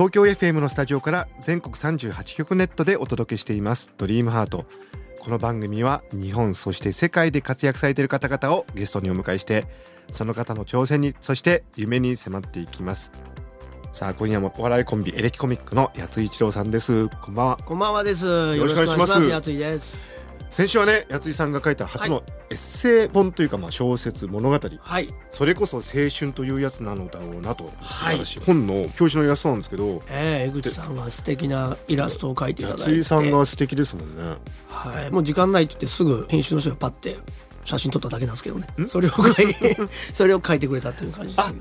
東京 FM のスタジオから全国38局ネットでお届けしています。ドリームハート。この番組は日本そして世界で活躍されている方々をゲストにお迎えしてその方の挑戦にそして夢に迫っていきます。さあ今夜もお笑いコンビエレキコミックの八井一郎さんです。こんばんは。こんばんはです。よろしくお願いします。やついです。先週はね八井さんが書いた初のエッセイ本というかまあ小説物語はい。それこそ青春というやつなのだろうなとはい本の表紙のイラストなんですけどえー、江口さんが素敵なイラストを描いていただいて。八井さんが素敵ですもんねはい。もう時間ないって言ってすぐ編集の人がパッて写真撮っただけなんですけどねん？それを書い それを書いてくれたという感じですあ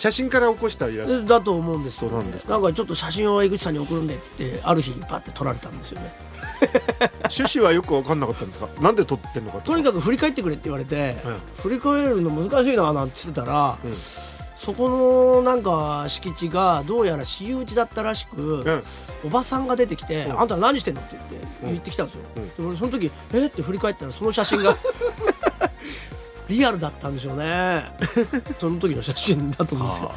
写真から起こしたイラスト。だと思うんですよ、そうなんですか。なんかちょっと写真を江口さんに送るんでって言ってある日パッて撮られたんですよね。趣旨はよく分かんなかったんですか？なんで撮ってんのかとにかく振り返ってくれって言われて、うん。振り返るの難しいななんて言ってたら、うん。そこのなんか敷地がどうやら私有地だったらしく、うん。おばさんが出てきて「うん。あんた何してんの?」って言ってうん。言ってきたんですよ、うんで俺その時「えっ?」て振り返ったらその写真がリアルだったんでしょうね。その時の写真だと思うんですよ。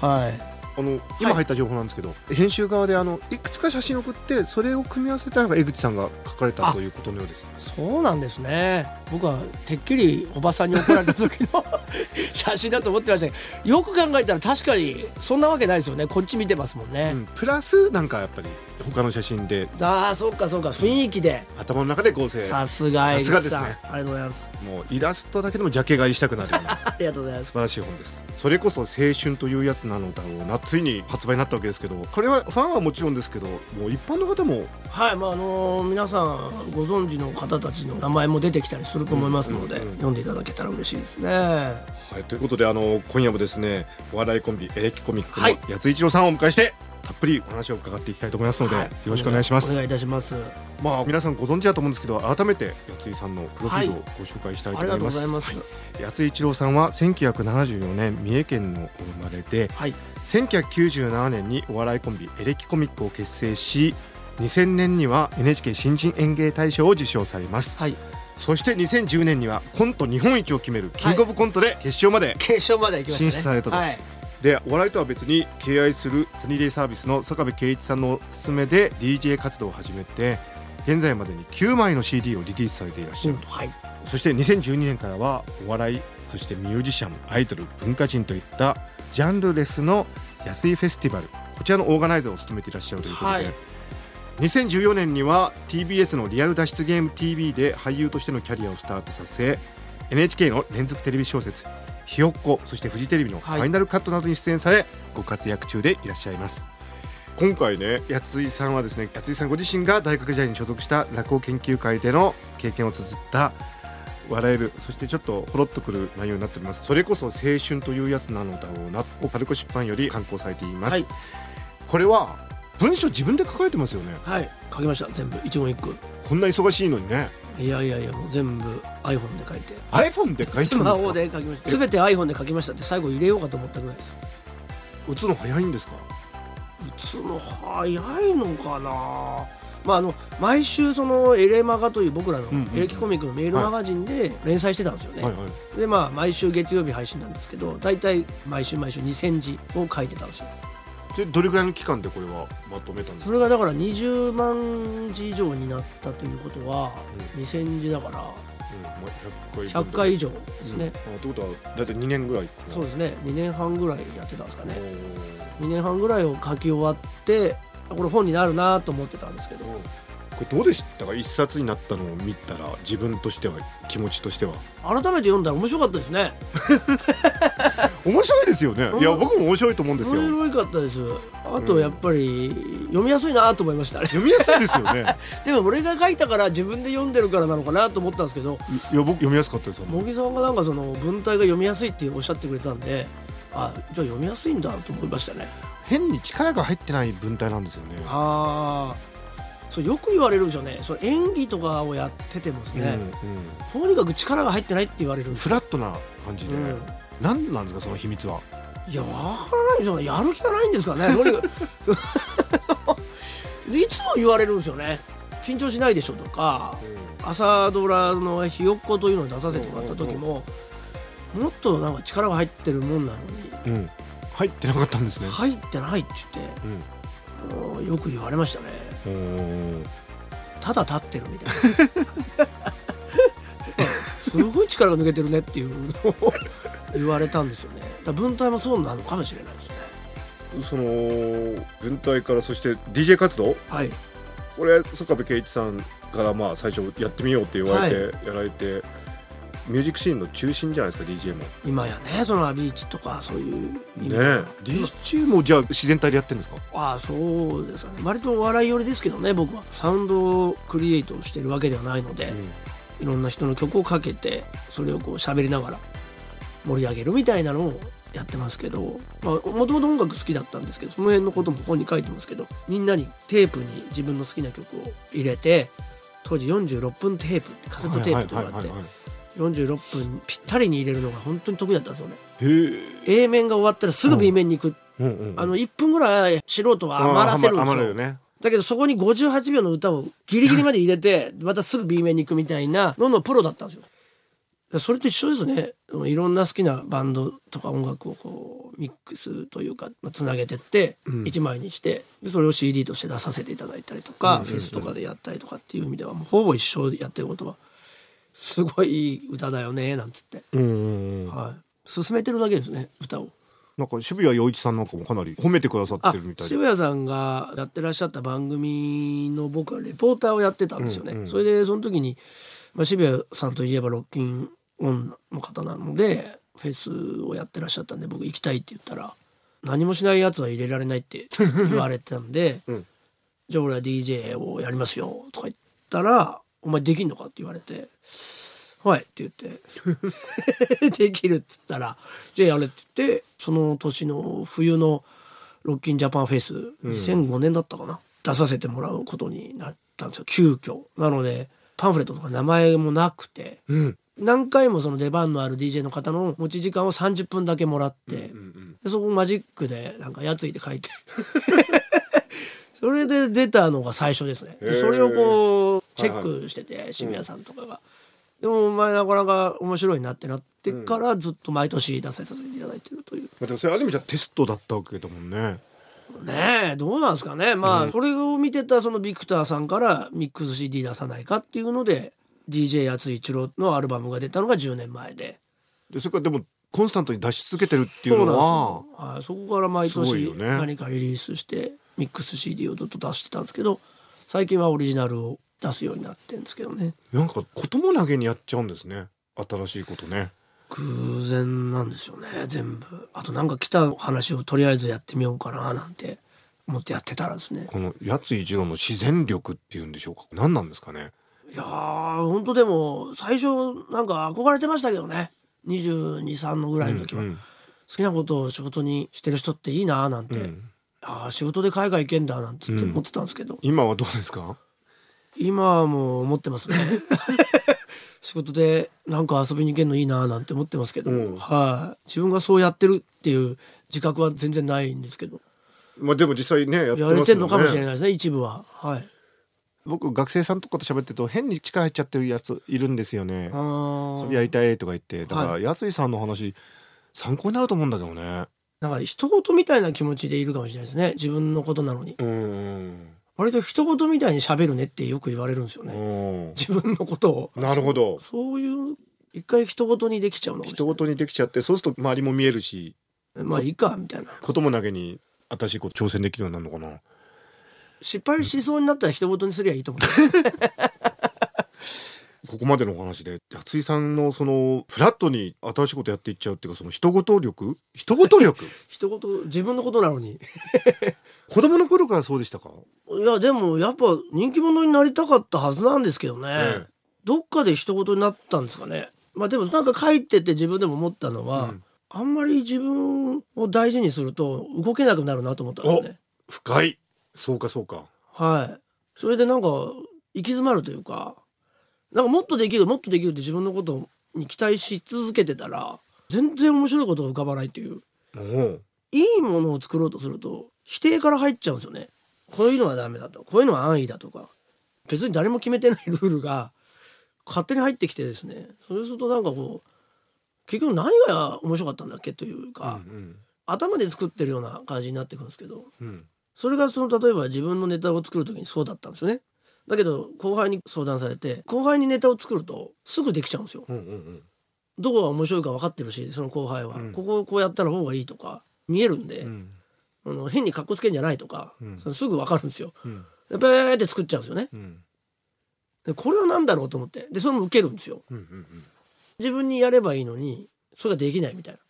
はい。あの今入った情報なんですけど、編集側であのいくつか写真を送ってそれを組み合わせたのが江口さんが書かれたということのようです。そうなんですね僕はてっきりおばさんに怒られた時の 写真だと思ってましたけどよく考えたら確かにそんなわけないですよね。こっち見てますもんね、うん。プラスなんかやっぱり他の写真で。ああそうかそうか。雰囲気で。頭の中で合成。さすがさすがですね。ありがとうございます。もうイラストだけでもジャケ買いしたくなるような。ありがとうございます。素晴らしい本です。それこそ青春というやつなのだろうな。ついに発売になったわけですけどこれはファンはもちろんですけどもう一般の方も。はいまああのー皆さんご存知の方たちの名前も出てきたりすると思いますので、読んでいただけたら嬉しいですね。はい、ということであの今夜もですねお笑いコンビエレキコミックはい。の八井一郎さんをお迎えして、たっぷりお話を伺っていきたいと思いますので、はい。よろしくお願いします。お願いいたします。まあ皆さんご存知だと思うんですけど改めて八井さんのプロフィールをご紹介したいと思いうます,、とございます。八井一郎さんは1974年三重県のお生まれではい。1997年にお笑いコンビエレキコミックを結成し2000年には NHK 新人演芸大賞を受賞されます。はいそして2010年にはコント日本一を決めるキングオブコントで決勝まで決勝まで行きましたね。進出されたと。はい。でお笑いとは別に敬愛するサニーデイサービスの坂部圭一さんのおすすめで DJ 活動を始めて現在までに9枚の CD をリリースされていらっしゃる、はい。そして2012年からはお笑いそしてミュージシャンアイドル文化人といったジャンルレスの安いフェスティバルこちらのオーガナイザーを務めていらっしゃるということで、はい2014年には TBS のリアル脱出ゲーム TV で俳優としてのキャリアをスタートさせ NHK の連続テレビ小説「ひよっこ」そしてフジテレビのフはい。ァイナルカットなどに出演され、ご活躍中でいらっしゃいます。今回ね八井さんはですね八井さんご自身が大学時代に所属した落語研究会での経験を綴った笑えるそしてちょっとほろっとくる内容になっております。それこそ青春というやつなのだろうなをパルコ出版より刊行されています、はい。これは文章自分で書かれてますよね。はい。書きました。全部。一言一句。こんな忙しいのにね。いやいやいやもう全部 iPhone で書いて。iPhone で書いてスマホですか？で書きました。全て iPhone で書きましたって最後入れようかと思ったぐらいです。打つの早いんですか？打つの早いのかな？まああの毎週そのエレマガという僕らのエレキコミックのメールマガジンで連載してたんですよね、はいはい。でまあ毎週月曜日配信なんですけど大体毎週毎週2000字を書いてたんですよでどれぐらいの期間でこれはまとめたんですか？それがだから20万字以上になったということは2000字だからうんまあ、100回100回以上ですね、うん。あということは大体2年ぐらいかな。そうですね。2年半ぐらいやってたんですかね。おー。2年半ぐらいを書き終わってこれ本になるなと思ってたんですけどこれどうでしたか？一冊になったのを見たら自分としては気持ちとしては。改めて読んだら面白かったですね。面白いですよね。うん。いや僕も面白いと思うんですよ。面白かったです。あとやっぱり読みやすいなと思いましたね。読みやすいですよね。でも俺が書いたから自分で読んでるからなのかなと思ったんですけどいや僕読みやすかったですよ。茂木さんがなんかその文体が読みやすいっておっしゃってくれたんであじゃあ読みやすいんだと思いましたね。変に力が入ってない文体なんですよね。ああそうよく言われるんですよね。その演技とかをやっててもですね、うんとにかく力が入ってないって言われるフラットな感じで、うん。何なんですかその秘密は？いやわからないですよね。やる気がないんですかね。いつも言われるんですよね。緊張しないでしょとか朝ドラの「ひよっこ」というのに出させてもらった時ももっとなんか力が入ってるもんなのに。うん。入ってなかったんですね、入ってないって言ってもうよく言われましたね。うんうんただ立ってるみたいな。すごい力が抜けてるねっていうのを言われたんですよね。だ文体もそうなのかもしれないですね。その文体からそして DJ 活動？はい。これ曽我部圭一さんからまあ最初やってみようって言われてやられて、ミュージックシーンの中心じゃないですか DJ も。今やねそのビーチとかそういう。ねは DJ もじゃあ自然体でやってるんですか？ああそうですかね。割とお笑い寄りですけどね僕は。サウンドクリエイトをしてるわけではないので、いろんな人の曲をかけてそれをこう喋りながら盛り上げるみたいなのをやってますけどもともと音楽好きだったんですけどその辺のことも本に書いてますけどみんなにテープに自分の好きな曲を入れて当時46分テープってカセットテープとかあってはいはいはいはい46分ぴったりに入れるのが本当に得意だったんですよね。A 面が終わったらすぐ B 面に行く、うんうんうん。あの1分ぐらい素人は余らせるんですよ。ね。だけどそこに58秒の歌をギリギリまで入れてまたすぐ B 面に行くみたいなののプロだったんですよ。それと一緒ですね。いろんな好きなバンドとか音楽をこうミックスというかまあつなげてってうん。1枚にしてでそれを CD として出させていただいたりとか、うん。フェスとかでやったりとかっていう意味ではもうほぼ一生やってることはすごいいい歌だよねなんつって、はい、進めてるだけですね歌を。なんか渋谷陽一さんなんかもかなり褒めてくださってあるみたいで。渋谷さんがやってらっしゃった番組の僕はレポーターをやってたんですよね、うんうん。それでその時に、まあ、渋谷さんといえばロッキンオンの方なのでフェスをやってらっしゃったんで僕行きたいって言ったら何もしないやつは入れられないって言われてたんで、うん。じゃあ俺は DJ をやりますよとか言ったら「お前できんのか?」って言われて「はい」って言って できるっつったら「じゃあやれ」って言ってその年の冬のロッキンジャパンフェス2005年だったかな、出させてもらうことになったんですよ。急遽。なのでパンフレットとか名前もなくてうん。何回もその出番のある DJ の方の持ち時間を30分だけもらって、うんうん。でそこマジックでなんかやついて書いてそれで出たのが最初ですね。でそれをこうチェックしてて渋谷さんとかが、でもお前なかなか面白いなってなってからずっと毎年出させていただいてるという。まあでもそれある意味じゃテストだったわけだもんね。ねえどうなんですかね。まあ、それを見てたそのビクターさんからミックス CD 出さないかっていうので DJ やつ一郎のアルバムが出たのが10年前で。でそれからでもコンスタントに出し続けてるっていうのはそはい、そこから毎年何かリリースしてミックス CD をずっと出してたんですけど最近はオリジナルを出すようになってるんですけどね。なんかことも投げにやっちゃうんですね。新しいことね。偶然なんですよね全部。あとなんか来た話をとりあえずやってみようかななんて思ってやってたらですね。このやつ一郎の自然力っていうんでしょうか。何なんですかね。いやー本当でも最初なんか憧れてましたけどね。223のぐらいの時は、うん。好きなことを仕事にしてる人っていいなーなんて、うんあー仕事で海外行けんだなんて思ってたんですけど、今はどうですか？今はもう思ってますね。仕事でなんか遊びに行けんのいいなーなんて思ってますけど、うん。はい。自分がそうやってるっていう自覚は全然ないんですけど。まあでも実際ねやってやますよね。れてんのかもしれないですね一部は。はい。僕学生さんとかと喋ってると変に力入っちゃってるやついるんですよね。やりたいとか言って。だからはやついさんの話参考になると思うんだけどねなんか人事みたいな気持ちでいるかもしれないですね。自分のことなのに。うん割と人事みたいに喋るねってよく言われるんですよね。うん。自分のことを。なるほど。そういう一回人事にできちゃうのかもしれない。人ごとにできちゃってそうすると周りも見えるし。まあいいかみたいな。ことも投げに新しいこと挑戦できるようになるのかな。失敗しそうになったら人事にすりゃいいと思うここまでのお話で安井さんのそのフラットに新しいことやっていっちゃうっていうかその人ごと力？人ごと力？人事自分のことなのに。子供の頃からそうでしたか、いやでもやっぱ人気者になりたかったはずなんですけどね、ええ。どっかで人事になったんですかね。まあでもなんか書いてて自分でも思ったのは、うん。あんまり自分を大事にすると動けなくなるなと思ったんですね。深い。そうかそうか。はい。それでなんか行き詰まるというか、なんかもっとできるもっとできるって自分のことに期待し続けてたら全然面白いことが浮かばないっていう。おおいいものを作ろうとすると否定から入っちゃうんですよね。こういうのはダメだとこういうのは安易だとか。別に誰も決めてないルールが勝手に入ってきてですね。そうするとなんかこう結局何が面白かったんだっけというか、うん。頭で作ってるような感じになってくるんですけどうん。それがその例えば自分のネタを作る時にそうだったんですよね。だけど後輩に相談されて後輩にネタを作るとすぐできちゃうんですよ。うんうんうん。どこが面白いか分かってるしその後輩は、うん。ここをこうやったら方がいいとか見えるんで、うん。あの変に格好つけんじゃないとか、うん。それすぐ分かるんですよ。うん。でペーって作っちゃうんですよね。うん。でこれは何だろうと思って。でそれも受けるんですよ。うんうん自分にやればいいのにそれができないみたいな。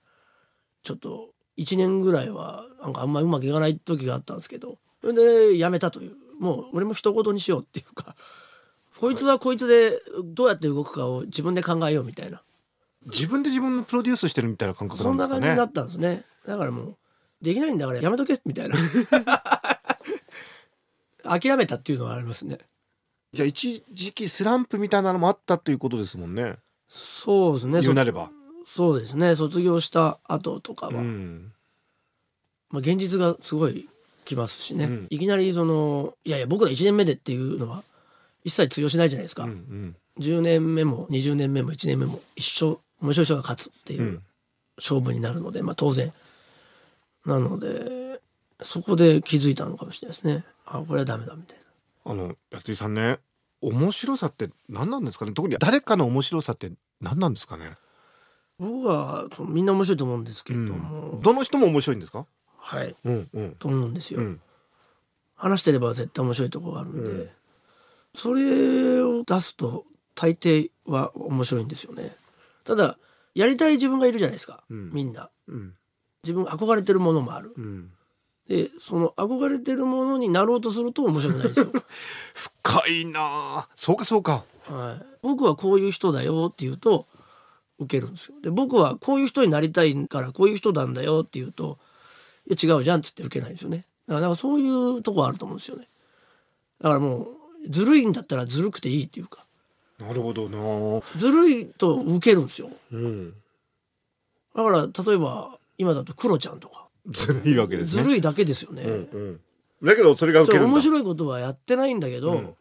ちょっと1年ぐらいはなんかあんまりうまくいかない時があったんですけど。それでやめたというもう俺も一言にしようっていうか こいつはこいつでどうやって動くかを自分で考えようみたいな。自分で自分のプロデュースしてるみたいな感覚なそんんですかね。な感じになったんですね。だからもうできないんだからやめとけみたいな。諦めたっていうのはありますね。じゃあ一時期スランプみたいなのもあったということですもんね。そうですね。言うなれば。そそうですね。卒業した後とかは、うん。まあ、現実がすごいきますしね、うん。いきなりそのいやいや僕ら1年目でっていうのは一切通用しないじゃないですか、うんうん。10年目も20年目も1年目も一生面白い人が勝つっていううん。勝負になるので、まあ当然。なのでそこで気づいたのかもしれないですね。あこれはダメだみたいな。あの安井さんね面白さって何なんですかね？特に誰かの面白さって何なんですかね、僕はみんな面白いと思うんですけうれども、ん、どの人も面白いんですか？はい。うんうん。と思うんですよ、うん。話してれば絶対面白いところがあるんで、うん。それを出すと大抵は面白いんですよね。ただやりたい自分がいるじゃないですか、うん。みんな。うん。自分憧れてるものもある。うん。でその憧れてるものになろうとすると面白くないんですよ、深いなあ。そうかそうか。はい、僕はこういう人だよって言うと受けるんですよ。で僕はこういう人になりたいからこういう人なんだよって言うといや違うじゃんって言って受けないんですよね。だからそういうとこあると思うんですよね。だからもうずるいんだったらずるくていいっていうか。なるほどな。ずるいと受けるんですよ。うん。だから例えば今だとクロちゃんとか。ずるいわけですね。ずるいだけですよね、うんうん。だけどそれが受ける面白いことはやってないんだけど、うん。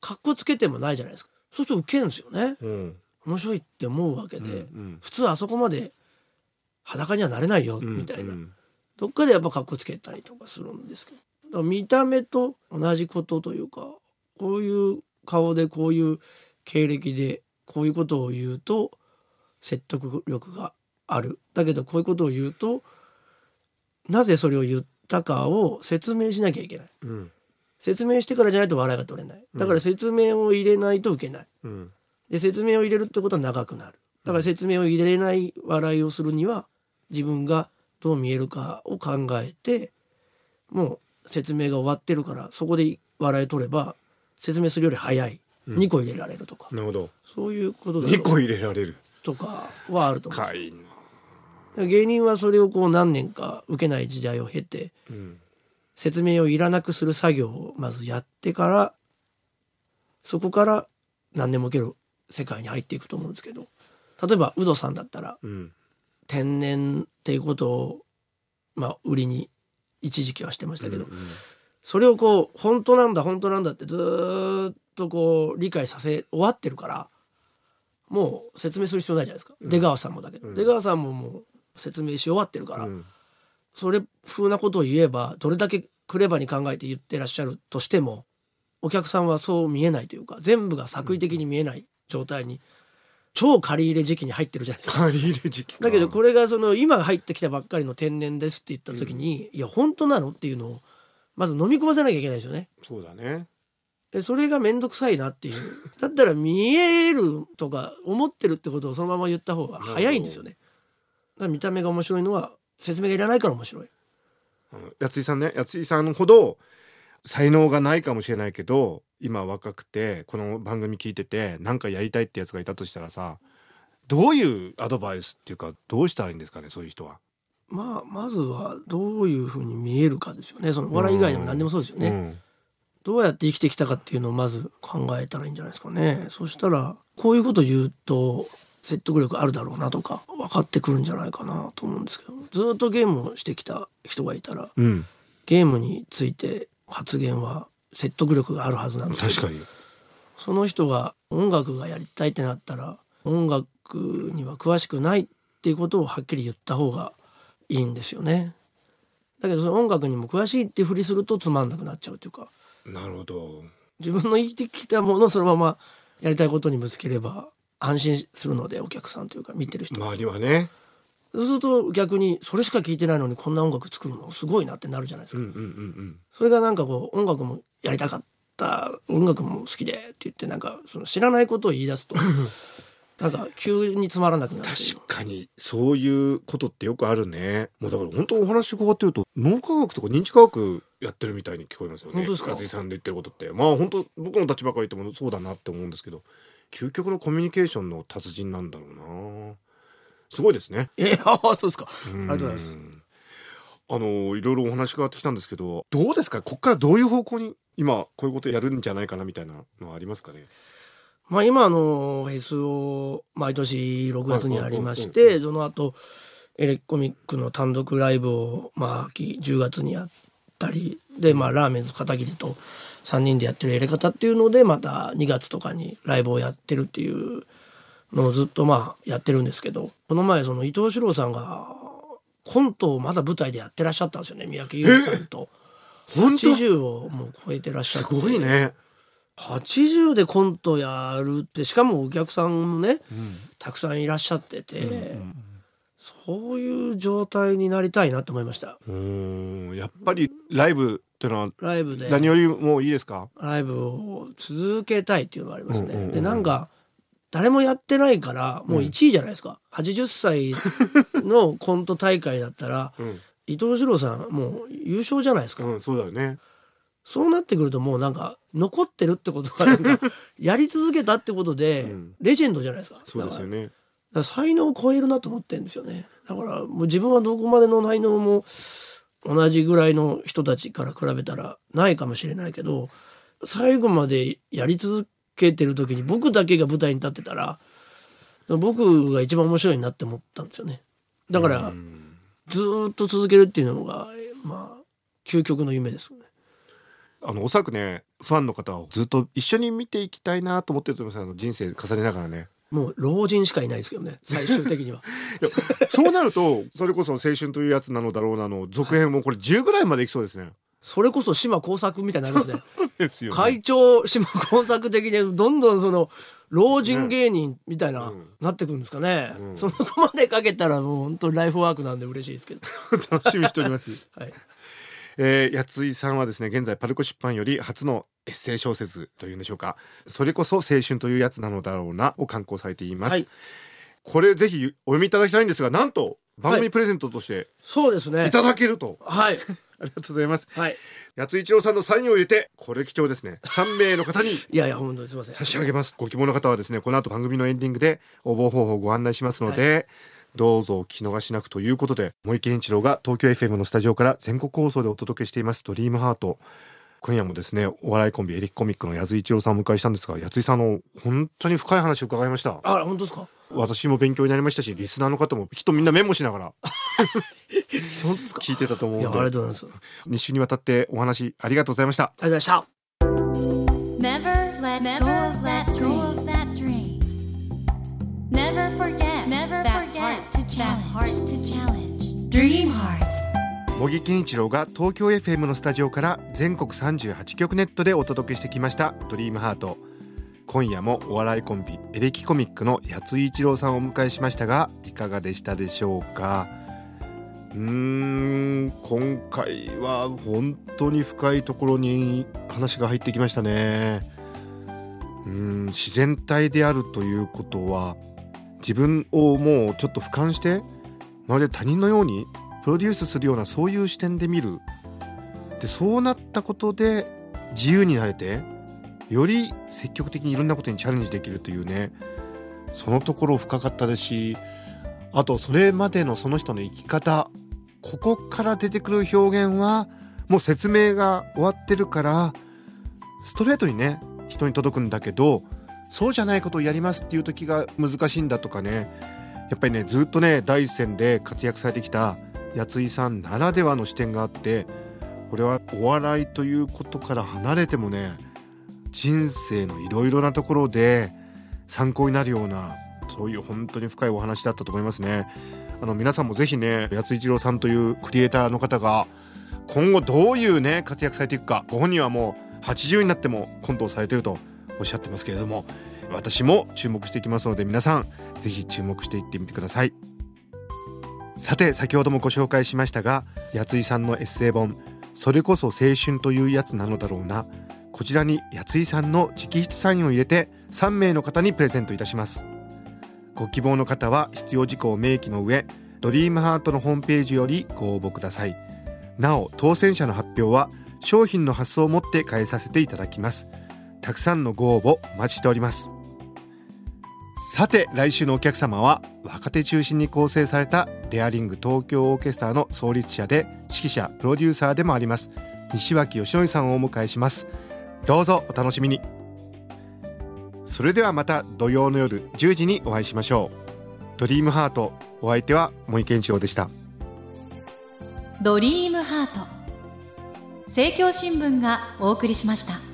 かっこつけてもないじゃないですか。そうすると受けるんですよね。うん。面白いって思うわけで、うん普通あそこまで裸にはなれないようんみたいな、うんどっかでやっぱかっこつけたりとかするんですけど。見た目と同じことというかこういう顔でこういう経歴でこういうことを言うと説得力がある。だけどこういうことを言うとなぜそれを言ったかを説明しなきゃいけない。うん。説明してからじゃないと笑いが取れない。だから説明を入れないと受けない。うん。で説明を入れるってことは長くなる。だから説明を入れない笑いをするには自分がどう見えるかを考えてもう説明が終わってるからそこで笑い取れば説明するより早い。うん。2個入れられるとか、なるほど。そういうことだ2個入れられる。とかはあると思いな。芸人はそれをこう何年か受けない時代を経てうん。説明をいらなくする作業をまずやってからそこから何年も受ける世界に入っていくと思うんですけど例えばウドさんだったらうん天然っていうことをまあ売りに一時期はしてましたけど、うんそれをこう本当なんだ本当なんだってずーっとこう理解させ終わってるからもう説明する必要ないじゃないですか、出川さんもだけど、うん。出川さんももう説明し終わってるから、うん。それ風なことを言えばどれだけクレバに考えて言ってらっしゃるとしてもお客さんはそう見えないというか全部が作為的に見えない状態に超借り入れ時期に入ってるじゃないですか。借り入れ時期かだけどこれがその今入ってきたばっかりの天然ですって言った時に、いや本当なのっていうのをまず飲み込ませなきゃいけないですよね。そうだねでそれが面倒くさいなっていうだったら見えるとか思ってるってことをそのまま言った方が早いんですよね。だから見た目が面白いのは説明がいらないから面白い。あの八井さんね八井さんほど才能がないかもしれないけど今若くてこの番組聞いてて何かやりたいってやつがいたとしたらさどういうアドバイスっていうかどうしたらいいんですかねそういう人は。まあまずはどういうふうに見えるかですよね。そのお笑い以外でも何でもそうですよね、うん。どうやって生きてきたかっていうのをまず考えたらいいんじゃないですかね。そしたらこういうこと言うと説得力あるだろうなとか分かってくるんじゃないかなと思うんですけどずっとゲームをしてきた人がいたらうん、ゲームについて発言は説得力があるはずなんです確かに。その人が音楽がやりたいってなったら音楽には詳しくないっていうことをはっきり言った方がいいんですよね。だけどその音楽にも詳しいってふりするとつまんなくなっちゃうというかなるほど。自分の生きてきたものをそのままやりたいことにぶつければ安心するのでお客さんというか見てる人、周りはね。そうすると逆にそれしか聞いてないのにこんな音楽作るのすごいなってなるじゃないですか。それがなんかこう音楽もやりたかった音楽も好きでって言ってなんかその知らないことを言い出すと なんか急につまらなくなる確かにそういうことってよくあるね。もうだから本当お話伺ってると脳科学とか認知科学やってるみたいに聞こえますよね。本当ですか？さんで言ってることってまあ本当僕の立場から言ってもそうだなって思うんですけど究極のコミュニケーションの達人なんだろうな。すごいですね。えー、ああそうですか。ありありがとうございます。あのいろいろお話伺ってきたんですけどどうですか？ここからどういう方向に今こういうことやるんじゃないかなみたいなのはありますかね？まあ今あのフェスを毎年6月にやりましはいてその後エレコミックの単独ライブをまあ秋10月にやったりでまあラーメンズ片桐と3人でやってるエレ方っていうのでまた2月とかにライブをやってるっていうのをずっとまあやってるんですけどこの前その伊藤四郎さんがコントをまだ舞台でやってらっしゃったんですよね三宅裕司さんと。本当？す80をもう超えてらっしゃって。ごいね。80でコントやるってしかもお客さんもねうんたくさんいらっしゃってて、うん。そういう状態になりたいなと思いました。うんやっぱりライブっていうのはライブで。何よりもいいですか？ライブを続けたいっていうのがありますね、うんうんうん。でなんか誰もやってないからもう1位じゃないですか、80歳のコント大会だったら うん、伊藤四郎さんもう優勝じゃないですか、うん、そうだよね。そうなってくるともうなんか残ってるってことはなんか やり続けたってことでうん。レジェンドじゃないですか。そうですよね。だから才能を超えるなと思ってるんですよね。だからもう自分はどこまでの才能も同じぐらいの人たちから比べたらないかもしれないけど最後までやり続けてる時に僕だけが舞台に立ってたら僕が一番面白いなって思ったんですよね。だからうんずーっと続けるっていうのがまあ究極の夢ですよね。あのおそらくねファンの方をずっと一緒に見ていきたいなと思ってると思いますあの人生重ねながらねもう老人しかいないですけどね最終的には。そうなるとそれこそ青春というやつなのだろうなの続編もこれ10ぐらいまでいきそうですね。それこそ島工作みたいになりますね。ですよね。会長島工作的にどんどんその老人芸人みたいな、うん。なってくるんですかね、うん。その子までかけたらもう本当ライフワークなんで嬉しいですけど、楽しみにしております。はい、えー、八井さんはですね現在パルコ出版より初のエッセイ小説というんでしょうか。それこそ青春というやつなのだろうなを刊行されています、はい。これぜひお読みいただきたいんですがなんと番組プレゼントとしてそうですね。いただけると、はいありがとうございます。はい。八井一郎さんのサインを入れてこれ貴重ですね。3名の方に いやいや本当にすいません。差し上げます。ご希望の方はですねこの後番組のエンディングで応募方法をご案内しますので、どうぞお聞き逃しなくということで森健一郎が東京 FM のスタジオから全国放送でお届けしています「ドリームハート今夜もですねお笑いコンビエリックコミックの八津一郎さんをお迎えしたんですが八津さんの本当に深い話を伺いました。あ本当ですか？私も勉強になりましたしリスナーの方もきっとみんなメモしながら 本当ですか？聞いてたと思ういやありがのでとうございます。2週にわたってお話ありがとうございました。ありがとうございました茂木健一郎が東京 FM のスタジオから全国38局ネットでお届けしてきました「ドリームハート。今夜もお笑いコンビエレキコミックの八井一郎さんをお迎えしましたがいかがでしたでしょうか？うーん今回は本当に深いところに話が入ってきましたね。うん自然体であるということは自分をもうちょっと俯瞰してまるで他人のようにプロデュースするようなそういう視点で見る。でそうなったことで自由になれてより積極的にいろんなことにチャレンジできるというねそのところ深かったですしあとそれまでのその人の生き方ここから出てくる表現はもう説明が終わってるからストレートにね人に届くんだけどそうじゃないことをやりますっていう時が難しいんだとかねやっぱりねずっとね第一線で活躍されてきたやついさんならではの視点があってこれはお笑いということから離れてもね人生のいろいろなところで参考になるようなそういう本当に深いお話だったと思いますね。あの皆さんもぜひね八津一郎さんというクリエイターの方が今後どういうね活躍されていくかご本人はもう80になってもコントをされてるとおっしゃってますけれども私も注目していきますので皆さんぜひ注目していってみてくださいさて先ほどもご紹介しましたが八井さんのエッセイ本「それこそ青春というやつなのだろうな」こちらに八井さんの直筆サインを入れて3名の方にプレゼントいたします。ご希望の方は必要事項を明記の上ドリームハートのホームページよりご応募ください。なお当選者の発表は商品の発送をもって返させていただきます。たくさんのご応募お待ちしております。さて来週のお客様は若手中心に構成されたデアリング東京オーケストラの創立者で指揮者プロデューサーでもあります西脇義則さんをお迎えします。どうぞお楽しみに。それではまた土曜の夜10時にお会いしましょう。ドリームハートお相手は森健一郎でした。ドリームハート。政教新聞がお送りしました。